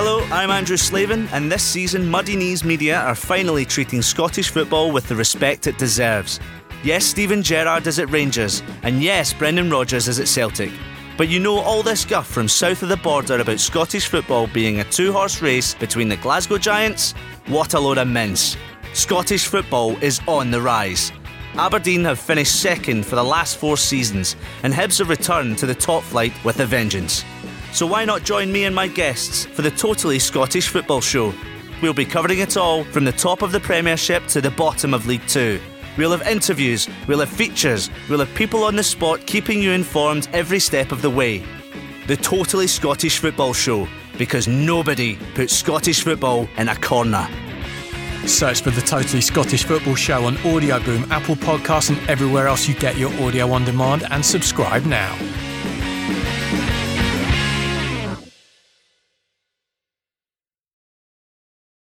Hello, I'm Andrew Slavin, and this season Muddy Knees Media are finally treating Scottish football with the respect it deserves. Yes, Steven Gerrard is at Rangers, and yes, Brendan Rodgers is at Celtic. But you know all this guff from south of the border about Scottish football being a two horse race between the Glasgow Giants? What a load of mince. Scottish football is on the rise. Aberdeen have finished second for the last four seasons, and Hibs have returned to the top flight with a vengeance. So why not join me and my guests for the Totally Scottish Football Show? We'll be covering it all from the top of the Premiership to the bottom of League Two. We'll have interviews, we'll have features, we'll have people on the spot keeping you informed every step of the way. The Totally Scottish Football Show, because nobody puts Scottish football in a corner. Search for the Totally Scottish Football Show on Audioboom, Apple Podcasts, and everywhere else you get your audio on demand, and subscribe now.